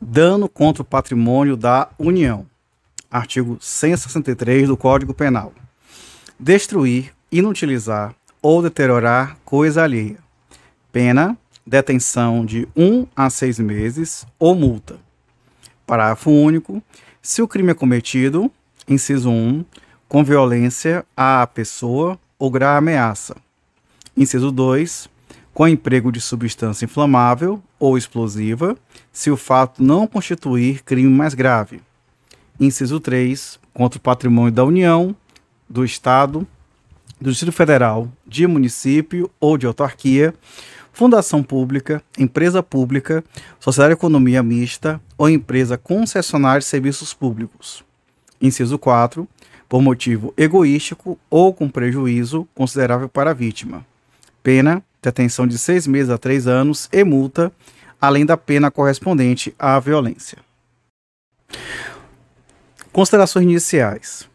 Dano contra o patrimônio da União. Artigo 163 do Código Penal. Destruir, inutilizar ou deteriorar coisa alheia. Pena: detenção de 1 um a 6 meses ou multa. Parágrafo único. Se o crime é cometido, inciso 1, com violência à pessoa ou grave ameaça. Inciso 2, com emprego de substância inflamável ou explosiva, se o fato não constituir crime mais grave. Inciso 3, contra o patrimônio da União, do Estado, do Distrito Federal, de município ou de autarquia, fundação pública, empresa pública, sociedade de economia mista ou empresa concessionária de serviços públicos. Inciso 4, por motivo egoístico ou com prejuízo considerável para a vítima. Pena, detenção de seis meses a três anos e multa, além da pena correspondente à violência. Considerações iniciais.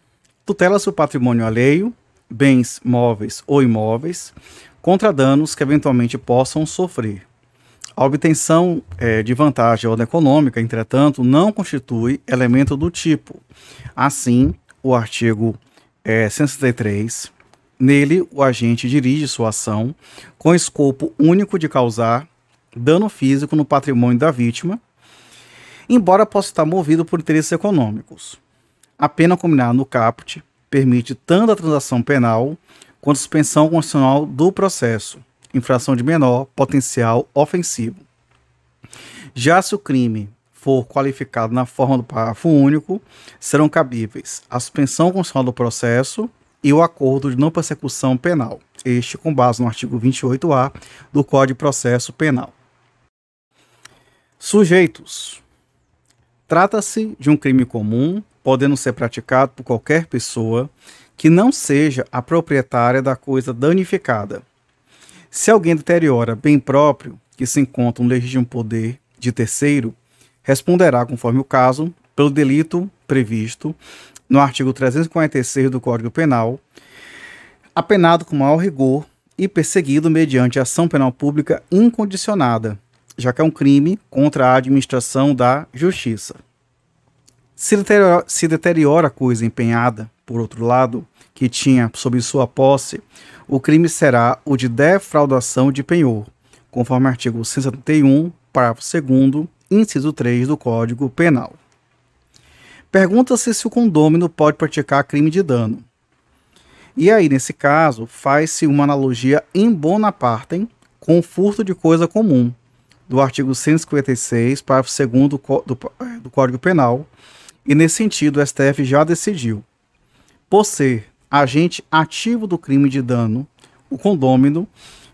Tutela-se o patrimônio alheio, bens móveis ou imóveis, contra danos que eventualmente possam sofrer. A obtenção é, de vantagem de ordem econômica, entretanto, não constitui elemento do tipo. Assim, o artigo é, 163, nele o agente dirige sua ação com escopo único de causar dano físico no patrimônio da vítima, embora possa estar movido por interesses econômicos. A pena combinada no caput permite tanto a transação penal quanto a suspensão constitucional do processo, infração de menor potencial ofensivo. Já se o crime for qualificado na forma do parágrafo único, serão cabíveis a suspensão constitucional do processo e o acordo de não persecução penal, este com base no artigo 28-A do Código de Processo Penal. Sujeitos. Trata-se de um crime comum, podendo ser praticado por qualquer pessoa que não seja a proprietária da coisa danificada. Se alguém deteriora bem próprio que se encontra no legítimo poder de terceiro, responderá, conforme o caso, pelo delito previsto no artigo 346 do Código Penal, apenado com maior rigor e perseguido mediante ação penal pública incondicionada, já que é um crime contra a administração da justiça. Se deteriora, se deteriora a coisa empenhada, por outro lado, que tinha sob sua posse, o crime será o de defraudação de penhor, conforme artigo 171, parágrafo 2 inciso 3 do Código Penal. Pergunta-se se o condômino pode praticar crime de dano. E aí, nesse caso, faz-se uma analogia em bona parte com o furto de coisa comum, do artigo 156, parágrafo 2 do, do, do Código Penal, e nesse sentido o STF já decidiu. Por ser agente ativo do crime de dano, o condômino,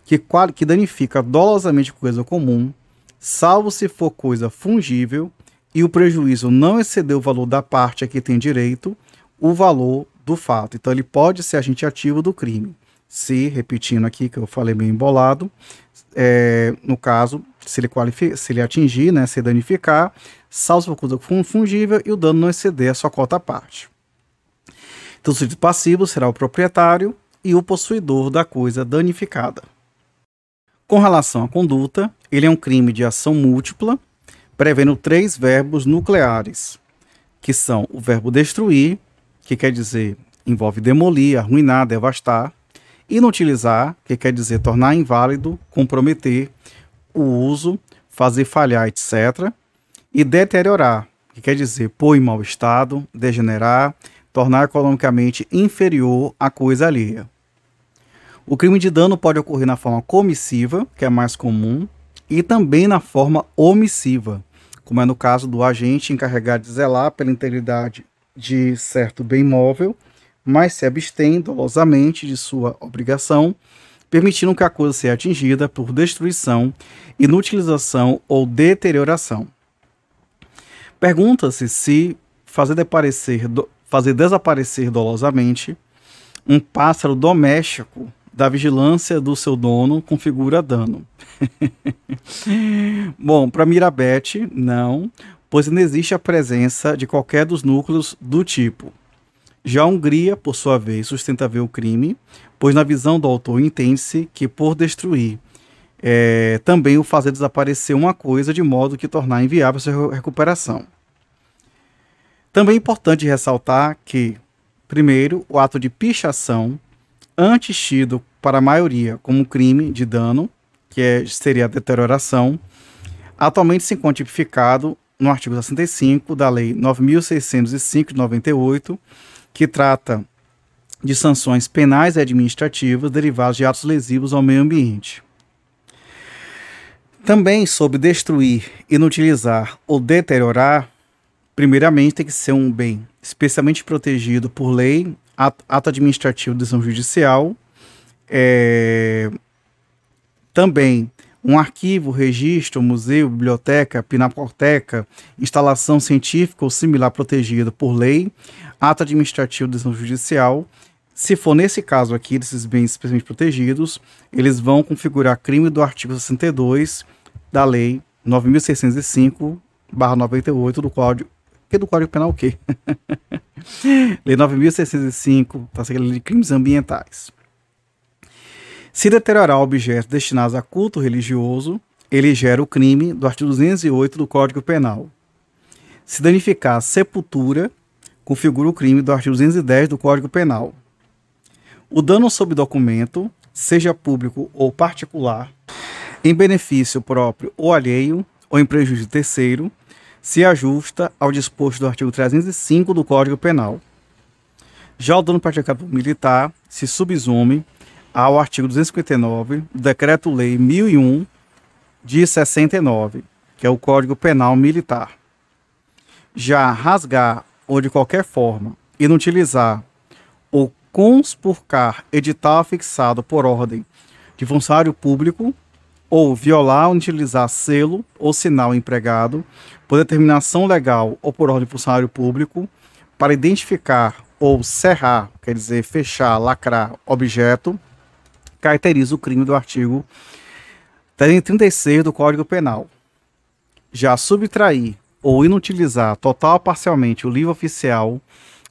que, que danifica dolosamente coisa comum, salvo se for coisa fungível e o prejuízo não exceder o valor da parte a que tem direito, o valor do fato. Então ele pode ser agente ativo do crime. Se, repetindo aqui que eu falei bem embolado, é, no caso, se ele, se ele atingir, né, se danificar, salvo for coisa fungível e o dano não exceder a sua cota parte. Então o sujeito passivo será o proprietário e o possuidor da coisa danificada. Com relação à conduta, ele é um crime de ação múltipla, prevendo três verbos nucleares, que são o verbo destruir, que quer dizer envolve demolir, arruinar, devastar, inutilizar, que quer dizer tornar inválido, comprometer o uso, fazer falhar, etc. E deteriorar, que quer dizer pôr em mau estado, degenerar, tornar economicamente inferior à coisa alheia. O crime de dano pode ocorrer na forma comissiva, que é mais comum, e também na forma omissiva, como é no caso do agente encarregado de zelar pela integridade de certo bem móvel, mas se abstém dolosamente de sua obrigação, permitindo que a coisa seja atingida por destruição, inutilização ou deterioração. Pergunta-se se fazer, fazer desaparecer dolosamente um pássaro doméstico da vigilância do seu dono configura dano. Bom, para Mirabete, não, pois não existe a presença de qualquer dos núcleos do tipo. Já a Hungria, por sua vez, sustenta ver o crime, pois na visão do autor entende-se que por destruir é, também o fazer desaparecer uma coisa de modo que tornar inviável sua recuperação. Também é importante ressaltar que, primeiro, o ato de pichação, antes tido para a maioria como crime de dano, que é, seria a deterioração, atualmente se encontra tipificado no artigo 65 da Lei 9.605 de 98, que trata de sanções penais e administrativas derivadas de atos lesivos ao meio ambiente. Também sobre destruir, inutilizar ou deteriorar, primeiramente tem que ser um bem especialmente protegido por lei, ato administrativo de decisão judicial, é, também um arquivo, registro, museu, biblioteca, pinacoteca, instalação científica ou similar protegido por lei, ato administrativo de decisão judicial. Se for nesse caso aqui, desses bens especialmente protegidos, eles vão configurar crime do artigo 62 da Lei 9.605-98 do Código. Que do Código Penal o quê? lei 9.605, tá sendo de crimes ambientais. Se deteriorar objetos destinados a culto religioso, ele gera o crime do artigo 208 do Código Penal. Se danificar sepultura, configura o crime do artigo 210 do Código Penal. O dano sob documento, seja público ou particular, em benefício próprio ou alheio, ou em prejuízo de terceiro, se ajusta ao disposto do artigo 305 do Código Penal. Já o dano praticado por militar se subsume ao artigo 259 do Decreto-Lei 1001 de 69, que é o Código Penal Militar. Já rasgar ou de qualquer forma inutilizar ou conspurcar edital fixado por ordem de funcionário público ou violar ou utilizar selo ou sinal empregado por determinação legal ou por ordem de funcionário público para identificar ou cerrar, quer dizer, fechar, lacrar objeto, caracteriza o crime do artigo 336 do Código Penal. Já subtrair ou inutilizar total ou parcialmente o livro oficial,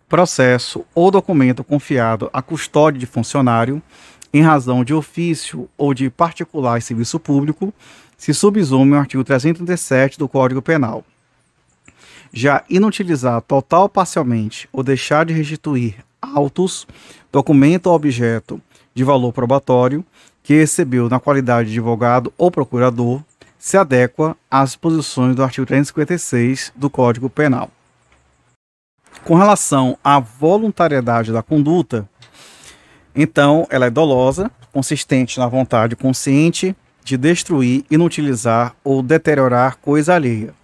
processo ou documento confiado à custódia de funcionário em razão de ofício ou de particular serviço público, se subsume o artigo 337 do Código Penal. Já inutilizar total ou parcialmente ou deixar de restituir autos, documento ou objeto de valor probatório que recebeu na qualidade de advogado ou procurador se adequa às disposições do artigo 356 do Código Penal. Com relação à voluntariedade da conduta, então, ela é dolosa, consistente na vontade consciente de destruir, inutilizar ou deteriorar coisa alheia.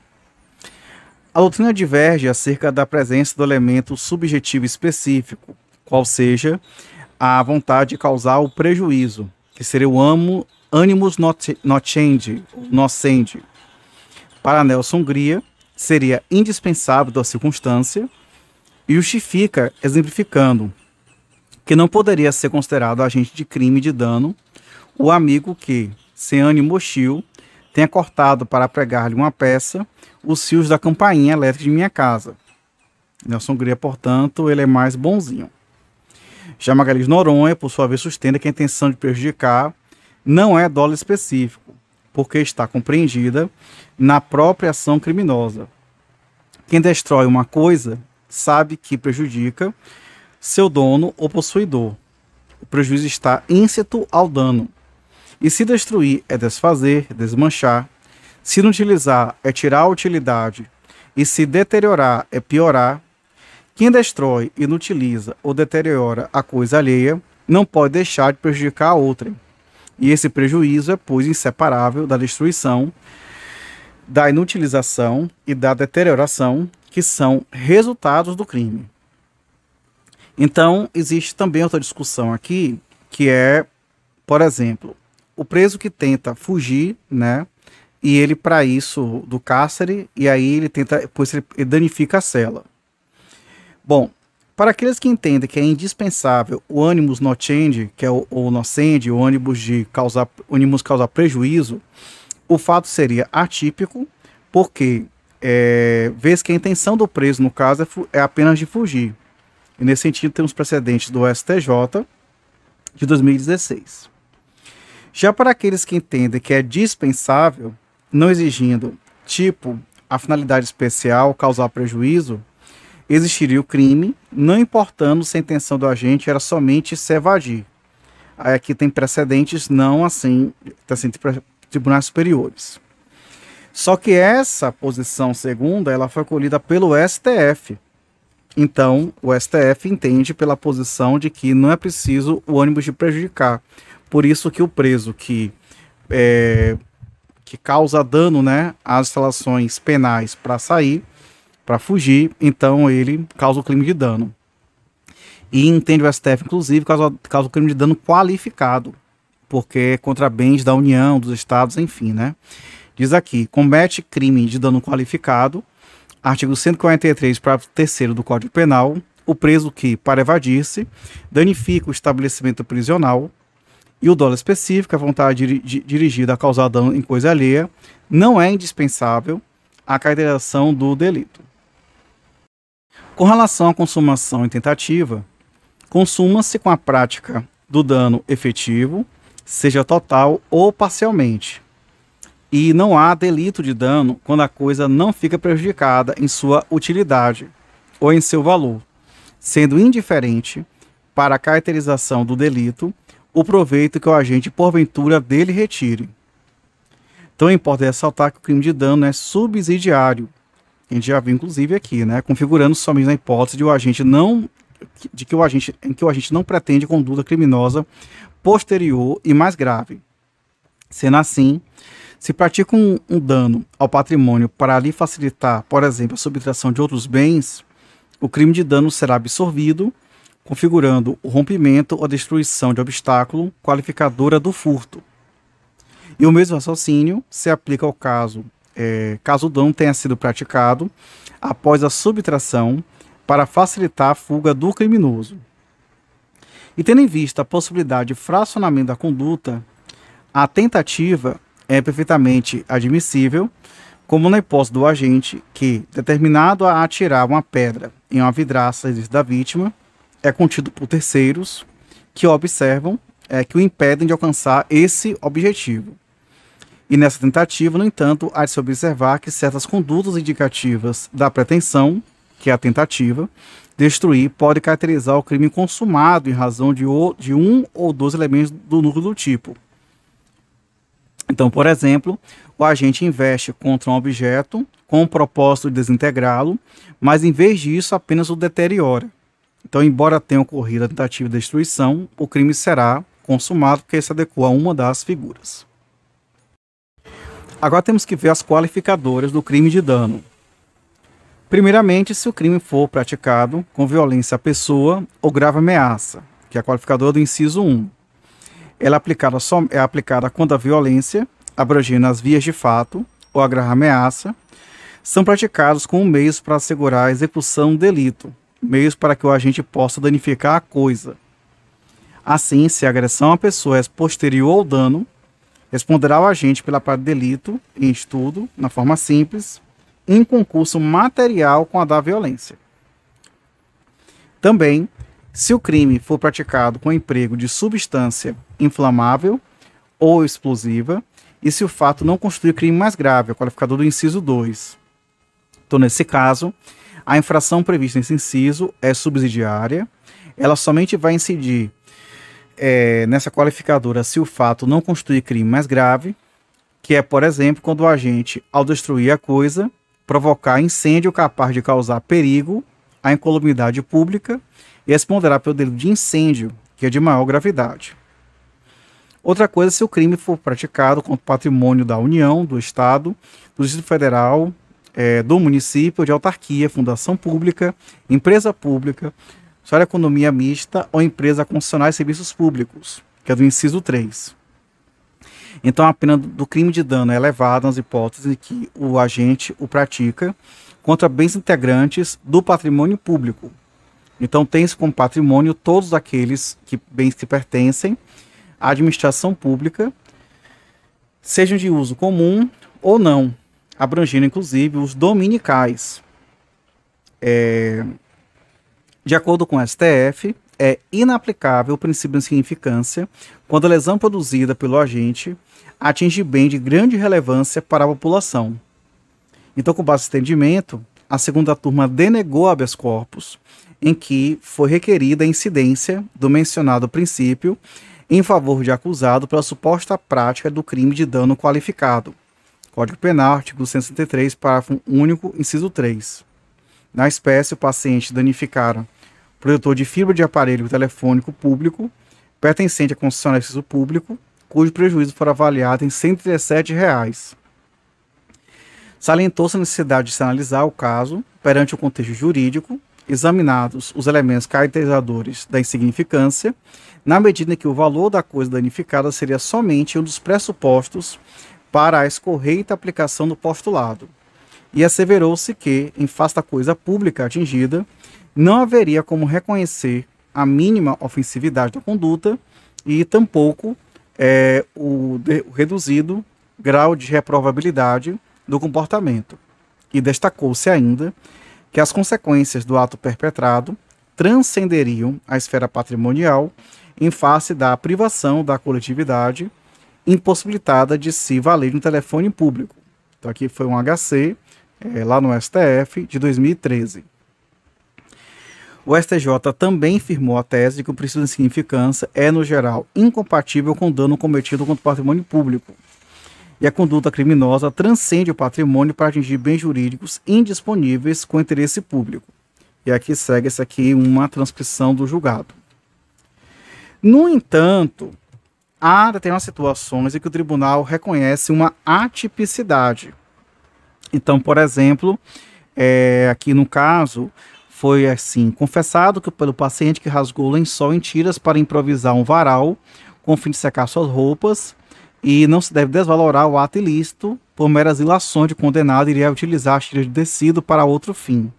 A doutrina diverge acerca da presença do elemento subjetivo específico, qual seja a vontade de causar o prejuízo, que seria o amo, animus nocendi, nocente. Para Nelson Hungria, seria indispensável da circunstância e justifica exemplificando que não poderia ser considerado agente de crime de dano o amigo que, sem ânimo hostil, tenha cortado para pregar-lhe uma peça os fios da campainha elétrica de minha casa. Nelson Gria, portanto, ele é mais bonzinho. Já Magalhães Noronha, por sua vez, sustenta que a intenção de prejudicar não é dolo específico, porque está compreendida na própria ação criminosa. Quem destrói uma coisa sabe que prejudica seu dono ou possuidor. O prejuízo está íncito ao dano. E se destruir é desfazer, desmanchar. Se inutilizar é tirar a utilidade. E se deteriorar é piorar. Quem destrói, inutiliza ou deteriora a coisa alheia não pode deixar de prejudicar a outra. E esse prejuízo é, pois, inseparável da destruição, da inutilização e da deterioração, que são resultados do crime. Então, existe também outra discussão aqui, que é, por exemplo, o preso que tenta fugir, né? E ele, para isso, do cárcere, e aí ele tenta, depois ele danifica a cela. Bom, para aqueles que entendem que é indispensável o ânimos nocente, que é o, o nocente, o ânimos de causar, ânimos causar prejuízo, o fato seria atípico, porque é, vez que a intenção do preso, no caso, é, é apenas de fugir. E nesse sentido, temos precedentes do STJ de 2016. Já para aqueles que entendem que é dispensável, não exigindo, tipo, a finalidade especial causar prejuízo, existiria o crime, não importando se a intenção do agente era somente se evadir. Aí aqui tem precedentes não assim, assim tribunais superiores. Só que essa posição segunda, ela foi acolhida pelo STF. Então, o STF entende pela posição de que não é preciso o ônibus de prejudicar. Por isso que o preso que é, que causa dano, né, às instalações penais para sair, para fugir, então ele causa o crime de dano. E entende o STF, inclusive, causa, causa o crime de dano qualificado, porque é contra bens da União, dos Estados, enfim, né? Diz aqui: comete crime de dano qualificado, artigo 143, parágrafo 3 do Código Penal, o preso que, para evadir-se, danifica o estabelecimento prisional e o dolo específico, a vontade dirigida a causar dano em coisa alheia, não é indispensável à caracterização do delito. Com relação à consumação e tentativa, consuma-se com a prática do dano efetivo, seja total ou parcialmente, e não há delito de dano quando a coisa não fica prejudicada em sua utilidade ou em seu valor, sendo indiferente para a caracterização do delito o proveito que o agente porventura dele retire. Então importa ressaltar que o crime de dano é subsidiário. A gente já viu inclusive aqui, né, configurando somente na hipótese de o agente não de que o agente em que o agente não pretende conduta criminosa posterior e mais grave. Sendo assim, se pratica um, um dano ao patrimônio para ali facilitar, por exemplo, a subtração de outros bens, o crime de dano será absorvido, configurando o rompimento ou destruição de obstáculo qualificadora do furto. E o mesmo raciocínio se aplica ao caso, é, caso o dano tenha sido praticado após a subtração para facilitar a fuga do criminoso. E tendo em vista a possibilidade de fracionamento da conduta, a tentativa é perfeitamente admissível, como na hipótese do agente que, determinado a atirar uma pedra em uma vidraça da vítima, é contido por terceiros que observam é, que o impedem de alcançar esse objetivo. E nessa tentativa, no entanto, há de se observar que certas condutas indicativas da pretensão, que é a tentativa, destruir pode caracterizar o crime consumado em razão de, o, de um ou dois elementos do núcleo do tipo, então, por exemplo, o agente investe contra um objeto com o propósito de desintegrá-lo, mas em vez disso apenas o deteriora. Então, embora tenha ocorrido a tentativa de destruição, o crime será consumado porque se adequa a uma das figuras. Agora temos que ver as qualificadoras do crime de dano. Primeiramente, se o crime for praticado com violência à pessoa ou grave ameaça, que é a qualificadora do inciso 1 ela é aplicada, é aplicada quando a violência, abrangendo as vias de fato ou a grave ameaça, são praticados como meios para assegurar a execução do delito, meios para que o agente possa danificar a coisa. Assim, se a agressão à pessoa é posterior ao dano, responderá o agente pela parte do delito em estudo, na forma simples, em concurso material com a da violência. Também se o crime for praticado com emprego de substância inflamável ou explosiva, e se o fato não constitui crime mais grave, o qualificador do inciso 2. Então, nesse caso, a infração prevista nesse inciso é subsidiária, ela somente vai incidir é, nessa qualificadora se o fato não constitui crime mais grave, que é, por exemplo, quando o agente, ao destruir a coisa, provocar incêndio capaz de causar perigo à incolumidade pública e responderá pelo delito de incêndio, que é de maior gravidade. Outra coisa se o crime for praticado contra o patrimônio da União, do Estado, do Distrito Federal, é, do município, de autarquia, fundação pública, empresa pública, sócia economia mista ou empresa concessionária de serviços públicos, que é do inciso 3. Então a pena do crime de dano é elevada nas hipóteses em que o agente o pratica contra bens integrantes do patrimônio público, então tem-se como patrimônio todos aqueles que, bens que pertencem à administração pública, sejam de uso comum ou não, abrangendo inclusive os dominicais. É, de acordo com o STF, é inaplicável o princípio de significância quando a lesão produzida pelo agente atinge bem de grande relevância para a população. Então, com base nesse entendimento, a segunda turma denegou habeas corpus, em que foi requerida a incidência do mencionado princípio em favor de acusado pela suposta prática do crime de dano qualificado. Código Penal, artigo 163, parágrafo único, inciso 3. Na espécie, o paciente danificara produtor de fibra de aparelho telefônico público pertencente a concessionário de serviço público, cujo prejuízo for avaliado em 117 reais. Salientou-se a necessidade de se analisar o caso perante o contexto jurídico, examinados os elementos caracterizadores da insignificância, na medida em que o valor da coisa danificada seria somente um dos pressupostos para a escorreita aplicação do postulado. E asseverou-se que, em face da coisa pública atingida, não haveria como reconhecer a mínima ofensividade da conduta e tampouco é, o, de, o reduzido grau de reprovabilidade do comportamento. E destacou-se ainda que as consequências do ato perpetrado transcenderiam a esfera patrimonial em face da privação da coletividade impossibilitada de se valer no telefone público. Então aqui foi um HC é, lá no STF de 2013. O STJ também firmou a tese de que o princípio de significância é, no geral, incompatível com dano cometido contra o patrimônio público. E a conduta criminosa transcende o patrimônio para atingir bens jurídicos indisponíveis com interesse público. E aqui segue-se aqui uma transcrição do julgado. No entanto, há determinadas situações em que o tribunal reconhece uma atipicidade. Então, por exemplo, é, aqui no caso, foi assim, confessado que pelo paciente que rasgou o lençol em tiras para improvisar um varal com o fim de secar suas roupas e não se deve desvalorar o ato ilícito por meras ilações de condenado iria utilizar as tiras de tecido para outro fim,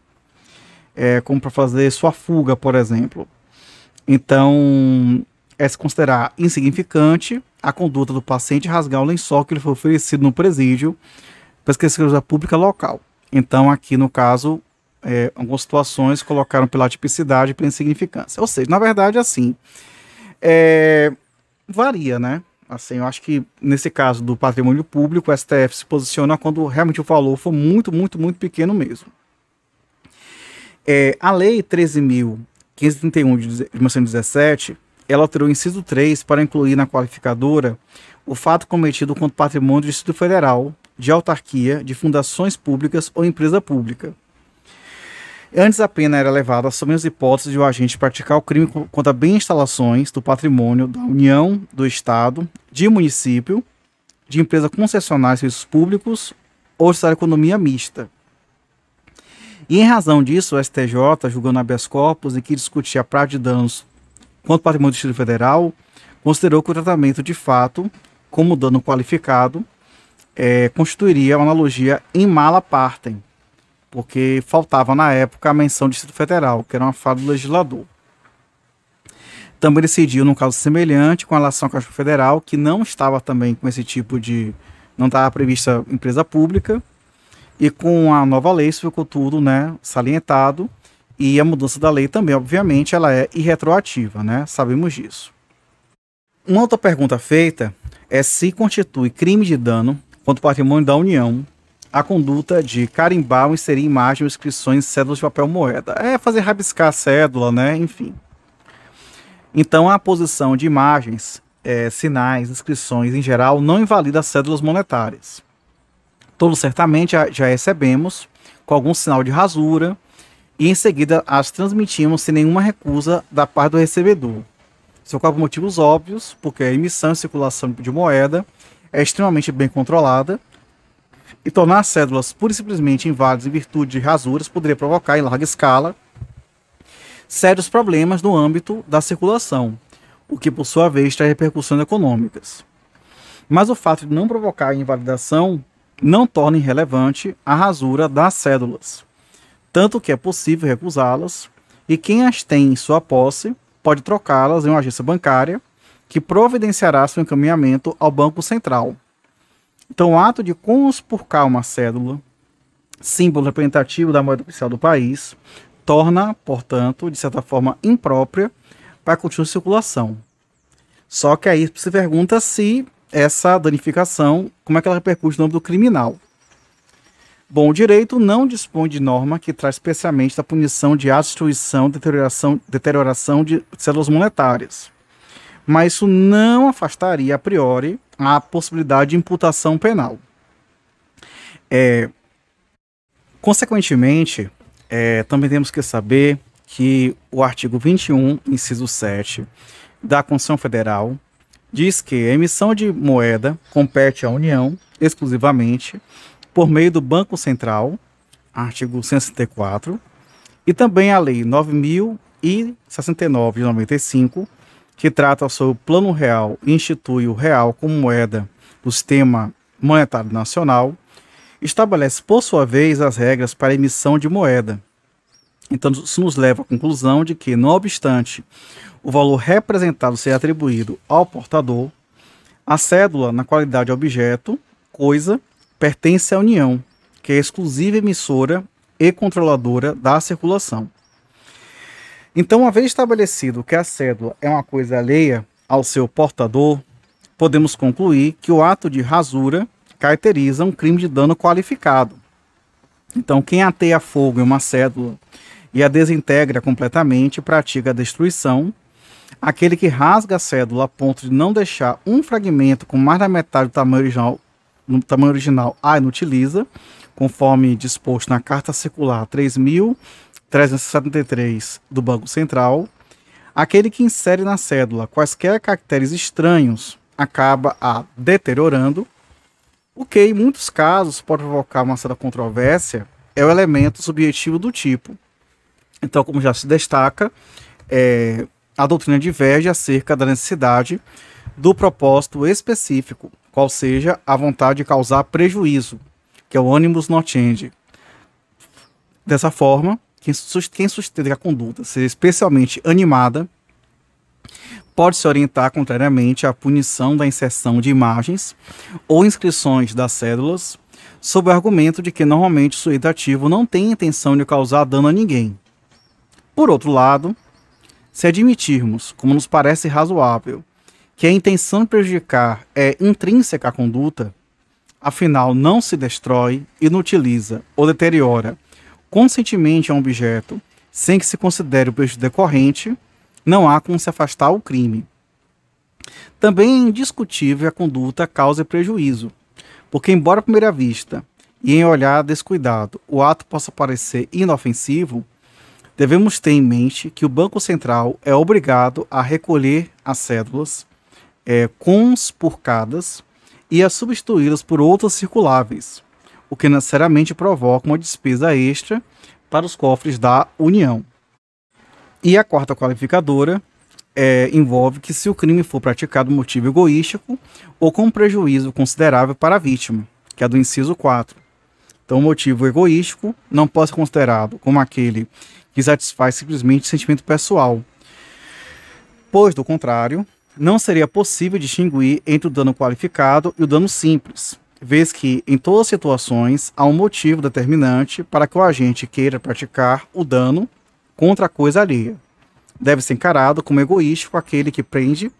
é, como para fazer sua fuga, por exemplo. Então, é se considerar insignificante a conduta do paciente rasgar o lençol que lhe foi oferecido no presídio para esquecer pública local. Então, aqui no caso, é, algumas situações colocaram pela tipicidade e pela insignificância. Ou seja, na verdade, assim, é, varia, né? Assim, eu acho que nesse caso do patrimônio público, o STF se posiciona quando realmente o valor for muito, muito, muito pequeno mesmo. É, a Lei 13.531 de 1917, ela alterou o inciso 3 para incluir na qualificadora o fato cometido contra o patrimônio do Distrito Federal, de autarquia, de fundações públicas ou empresa pública. Antes a pena era levada sob as hipóteses de o agente praticar o crime contra bem instalações do patrimônio da União, do Estado, de município, de empresa concessionária de serviços públicos ou de economia mista. E em razão disso, o STJ, julgando habeas corpus e que discutia a prática de danos contra o patrimônio do Distrito Federal, considerou que o tratamento de fato, como dano qualificado, é, constituiria uma analogia em mala partem, porque faltava na época a menção do Distrito Federal, que era uma fala do legislador. Também decidiu, num caso semelhante, com relação ao Caixa Federal, que não estava também com esse tipo de. não estava prevista empresa pública, e com a nova lei isso ficou tudo né, salientado, e a mudança da lei também, obviamente, ela é irretroativa, né? Sabemos disso. Uma outra pergunta feita é se constitui crime de dano contra o patrimônio da União a conduta de carimbar ou inserir imagens ou inscrições cédulas de papel moeda. É fazer rabiscar a cédula, né? Enfim. Então, a posição de imagens, é, sinais, inscrições em geral não invalida as cédulas monetárias. Todos certamente já, recebemos com algum sinal de rasura e em seguida as transmitimos sem nenhuma recusa da parte do recebedor. Isso ocorre por motivos óbvios, porque a emissão e circulação de moeda é extremamente bem controlada e tornar as cédulas pura e simplesmente inválidas em virtude de rasuras poderia provocar, em larga escala, sérios problemas no âmbito da circulação, o que, por sua vez, traz repercussões econômicas. Mas o fato de não provocar invalidação não torna irrelevante a rasura das cédulas, tanto que é possível recusá-las e quem as tem em sua posse pode trocá-las em uma agência bancária que providenciará seu encaminhamento ao Banco Central, então, o ato de conspurcar uma cédula, símbolo representativo da moeda oficial do país, torna, portanto, de certa forma imprópria para continuar circulação. Só que aí se pergunta se essa danificação, como é que ela repercute no âmbito criminal. Bom, o direito não dispõe de norma que traz especialmente da punição de destruição, deterioração, deterioração de células monetárias. Mas isso não afastaria a priori a possibilidade de imputação penal. É, consequentemente, é, também temos que saber que o artigo 21, inciso 7 da Constituição Federal diz que a emissão de moeda compete à União exclusivamente por meio do Banco Central, artigo 164, e também a Lei 9069 de 95, que trata sobre o Plano Real e institui o real como moeda do sistema monetário nacional, estabelece, por sua vez, as regras para a emissão de moeda. Então, isso nos leva à conclusão de que, não obstante o valor representado ser atribuído ao portador, a cédula, na qualidade de objeto, coisa pertence à União, que é exclusiva emissora e controladora da circulação. Então, uma vez estabelecido que a cédula é uma coisa alheia ao seu portador, podemos concluir que o ato de rasura caracteriza um crime de dano qualificado. Então, quem ateia fogo em uma cédula e a desintegra completamente pratica a destruição. Aquele que rasga a cédula a ponto de não deixar um fragmento com mais da metade do tamanho original no tamanho original A inutiliza, conforme disposto na Carta Circular 3.373 do Banco Central. Aquele que insere na cédula quaisquer caracteres estranhos acaba a deteriorando, o que em muitos casos pode provocar uma certa controvérsia, é o elemento subjetivo do tipo. Então, como já se destaca, é, a doutrina diverge acerca da necessidade do propósito específico qual seja a vontade de causar prejuízo, que é o animus nocendi. Dessa forma, quem sustenta a conduta seja especialmente animada pode se orientar contrariamente à punição da inserção de imagens ou inscrições das cédulas, sob o argumento de que normalmente o sujeito ativo não tem intenção de causar dano a ninguém. Por outro lado, se admitirmos, como nos parece razoável, que a intenção de prejudicar é intrínseca à conduta, afinal não se destrói, inutiliza ou deteriora conscientemente a um objeto sem que se considere o prejuízo decorrente, não há como se afastar o crime. Também é indiscutível a conduta causa prejuízo, porque, embora à primeira vista e em olhar descuidado o ato possa parecer inofensivo, devemos ter em mente que o Banco Central é obrigado a recolher as cédulas é, conspurcadas e a substituí-las por outras circuláveis, o que necessariamente provoca uma despesa extra para os cofres da União. E a quarta qualificadora é, envolve que se o crime for praticado por motivo egoístico ou com prejuízo considerável para a vítima, que é do inciso 4. Então, o motivo egoístico não pode ser considerado como aquele que satisfaz simplesmente sentimento pessoal, pois, do contrário, não seria possível distinguir entre o dano qualificado e o dano simples, vez que, em todas as situações, há um motivo determinante para que o agente queira praticar o dano contra a coisa alheia. Deve ser encarado como egoístico aquele que prende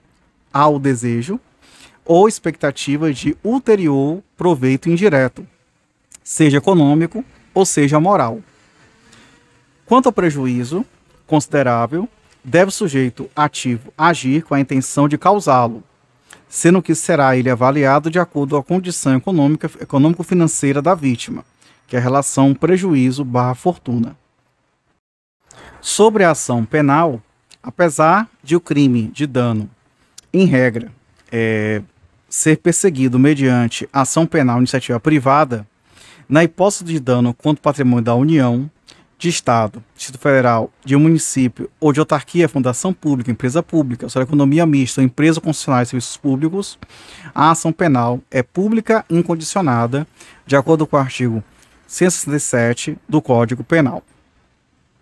ao desejo ou expectativa de ulterior proveito indireto, seja econômico ou seja moral. Quanto ao prejuízo considerável, deve o sujeito ativo agir com a intenção de causá-lo, sendo que será ele avaliado de acordo com a condição econômica econômico-financeira da vítima, que é a relação prejuízo barra fortuna. Sobre a ação penal, apesar de o crime de dano, em regra, é, ser perseguido mediante ação penal iniciativa privada, na hipótese de dano contra o patrimônio da União, de Estado, Distrito Federal, de um município ou de autarquia, fundação pública, empresa pública, sua economia mista, empresa concessionária de serviços públicos, a ação penal é pública incondicionada, de acordo com o artigo 167 do Código Penal.